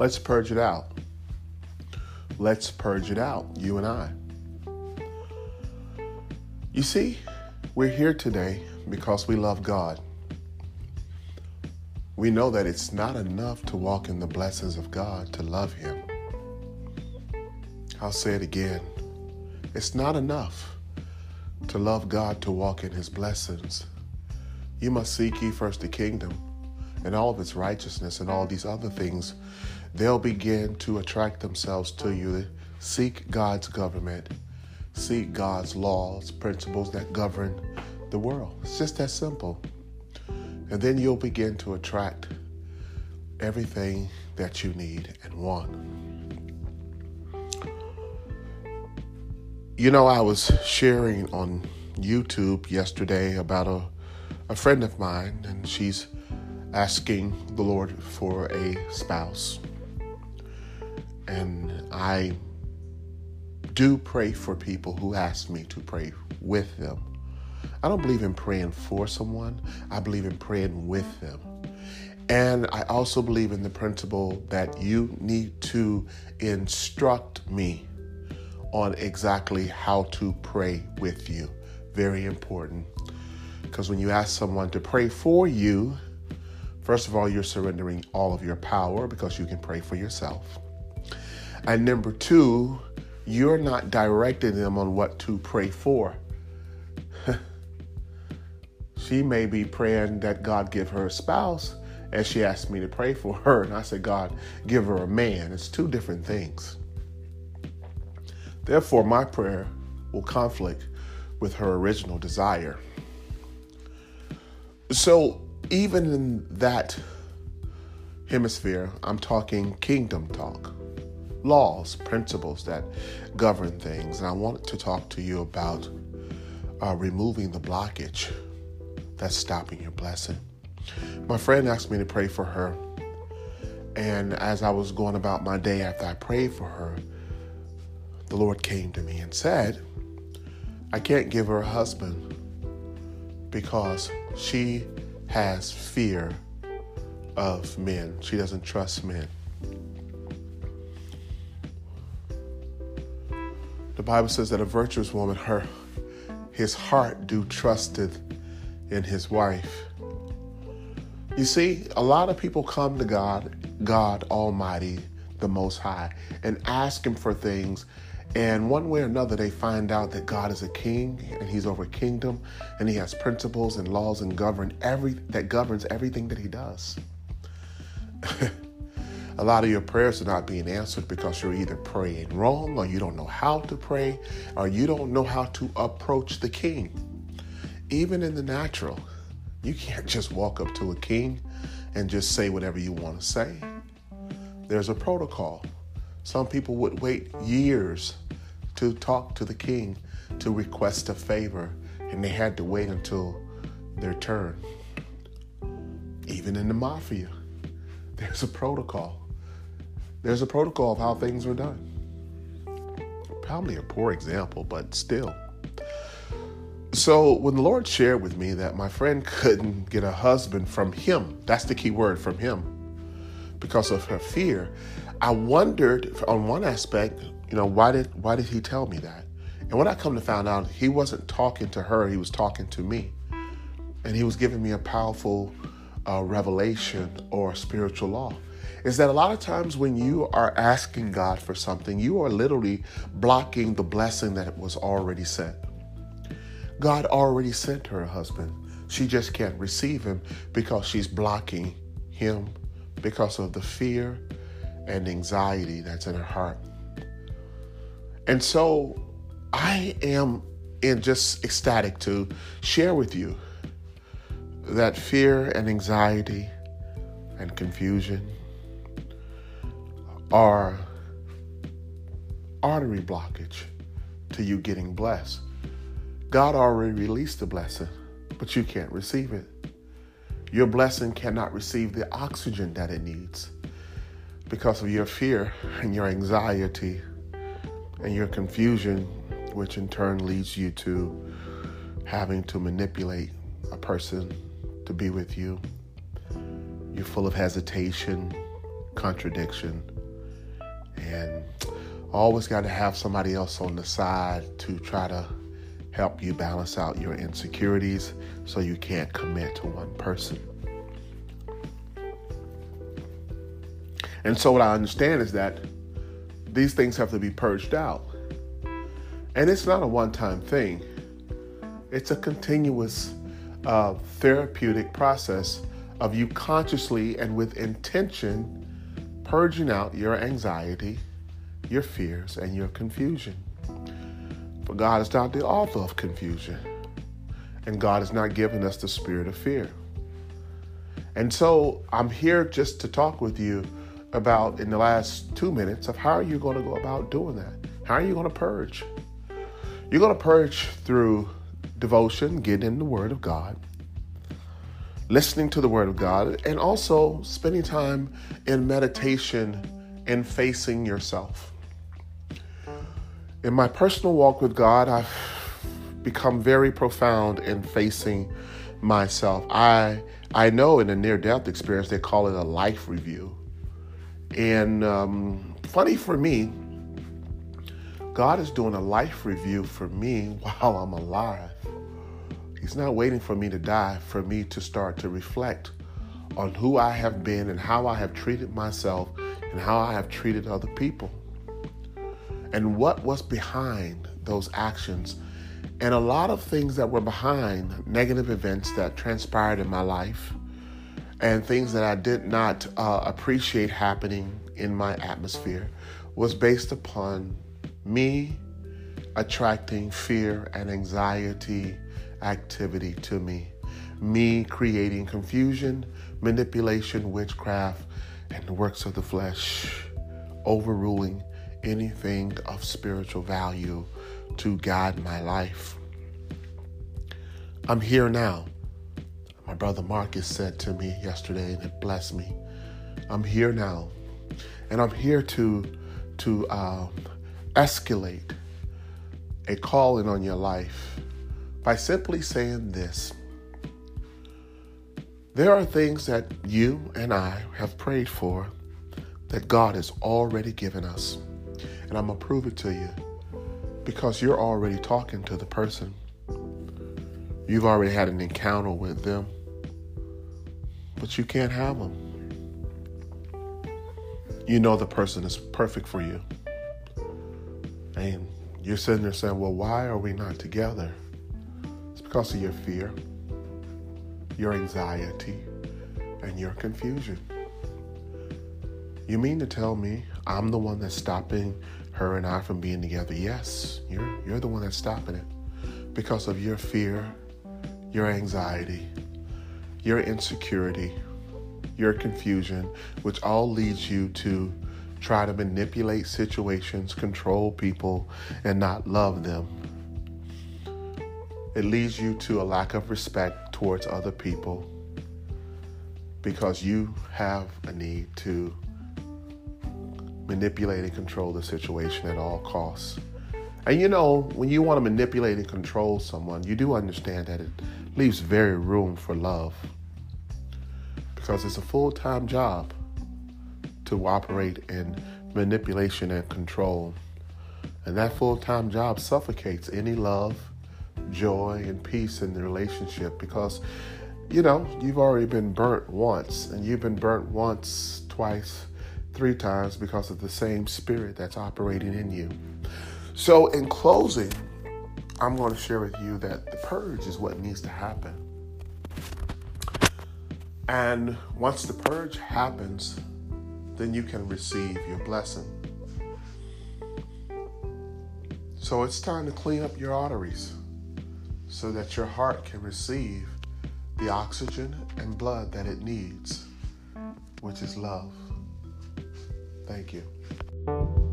Let's purge it out. Let's purge it out, you and I. You see, we're here today because we love God. We know that it's not enough to walk in the blessings of God to love Him. I'll say it again. It's not enough to love God to walk in His blessings. You must seek ye first the kingdom and all of its righteousness and all these other things. They'll begin to attract themselves to you. Seek God's government, seek God's laws, principles that govern the world. It's just that simple. And then you'll begin to attract everything that you need and want. You know, I was sharing on YouTube yesterday about a, a friend of mine, and she's asking the Lord for a spouse. And I do pray for people who ask me to pray with them. I don't believe in praying for someone, I believe in praying with them. And I also believe in the principle that you need to instruct me on exactly how to pray with you. Very important. Because when you ask someone to pray for you, first of all, you're surrendering all of your power because you can pray for yourself. And number two, you're not directing them on what to pray for. she may be praying that God give her a spouse, and she asked me to pray for her. And I said, God, give her a man. It's two different things. Therefore, my prayer will conflict with her original desire. So, even in that hemisphere, I'm talking kingdom talk, laws, principles that govern things. And I want to talk to you about uh, removing the blockage that's stopping your blessing. My friend asked me to pray for her. And as I was going about my day after I prayed for her, the Lord came to me and said, I can't give her a husband because she has fear of men. She doesn't trust men. The Bible says that a virtuous woman, her his heart do trusteth in his wife. You see, a lot of people come to God, God Almighty, the Most High, and ask Him for things and one way or another, they find out that God is a king and he's over a kingdom and he has principles and laws and govern every that governs everything that he does. a lot of your prayers are not being answered because you're either praying wrong or you don't know how to pray or you don't know how to approach the king. Even in the natural, you can't just walk up to a king and just say whatever you want to say. There's a protocol. Some people would wait years to talk to the king to request a favor, and they had to wait until their turn. Even in the mafia, there's a protocol. There's a protocol of how things are done. Probably a poor example, but still. So, when the Lord shared with me that my friend couldn't get a husband from him, that's the key word from him, because of her fear, I wondered on one aspect, you know, why did why did he tell me that? And when I come to find out, he wasn't talking to her; he was talking to me, and he was giving me a powerful uh, revelation or spiritual law. Is that a lot of times when you are asking God for something, you are literally blocking the blessing that was already sent. God already sent her a husband. She just can't receive him because she's blocking him because of the fear and anxiety that's in her heart. And so I am in just ecstatic to share with you that fear and anxiety and confusion are artery blockage to you getting blessed. God already released the blessing, but you can't receive it. Your blessing cannot receive the oxygen that it needs because of your fear and your anxiety and your confusion, which in turn leads you to having to manipulate a person to be with you. You're full of hesitation, contradiction, and always got to have somebody else on the side to try to help you balance out your insecurities so you can't commit to one person. And so, what I understand is that these things have to be purged out. And it's not a one time thing, it's a continuous uh, therapeutic process of you consciously and with intention purging out your anxiety, your fears, and your confusion. For God is not the author of confusion, and God has not given us the spirit of fear. And so I'm here just to talk with you about in the last two minutes of how are you going to go about doing that? How are you going to purge? You're going to purge through devotion, getting in the Word of God, listening to the Word of God, and also spending time in meditation and facing yourself. In my personal walk with God, I've become very profound in facing myself. I I know in a near death experience they call it a life review. And um, funny for me, God is doing a life review for me while I'm alive. He's not waiting for me to die for me to start to reflect on who I have been and how I have treated myself and how I have treated other people. And what was behind those actions. And a lot of things that were behind negative events that transpired in my life and things that I did not uh, appreciate happening in my atmosphere was based upon me attracting fear and anxiety activity to me. Me creating confusion, manipulation, witchcraft, and the works of the flesh, overruling anything of spiritual value to guide my life. I'm here now. My brother Marcus said to me yesterday, and it blessed me. I'm here now, and I'm here to to um, escalate a calling on your life by simply saying this. There are things that you and I have prayed for that God has already given us. And I'm going to prove it to you because you're already talking to the person. You've already had an encounter with them, but you can't have them. You know the person is perfect for you. And you're sitting there saying, well, why are we not together? It's because of your fear, your anxiety, and your confusion. You mean to tell me I'm the one that's stopping her and I from being together? Yes, you're, you're the one that's stopping it because of your fear, your anxiety, your insecurity, your confusion, which all leads you to try to manipulate situations, control people, and not love them. It leads you to a lack of respect towards other people because you have a need to manipulate and control the situation at all costs. And you know, when you want to manipulate and control someone, you do understand that it leaves very room for love because it's a full time job to operate in manipulation and control. And that full time job suffocates any love, joy, and peace in the relationship because, you know, you've already been burnt once, and you've been burnt once, twice, three times because of the same spirit that's operating in you. So, in closing, I'm going to share with you that the purge is what needs to happen. And once the purge happens, then you can receive your blessing. So it's time to clean up your arteries so that your heart can receive the oxygen and blood that it needs, which is love. Thank you.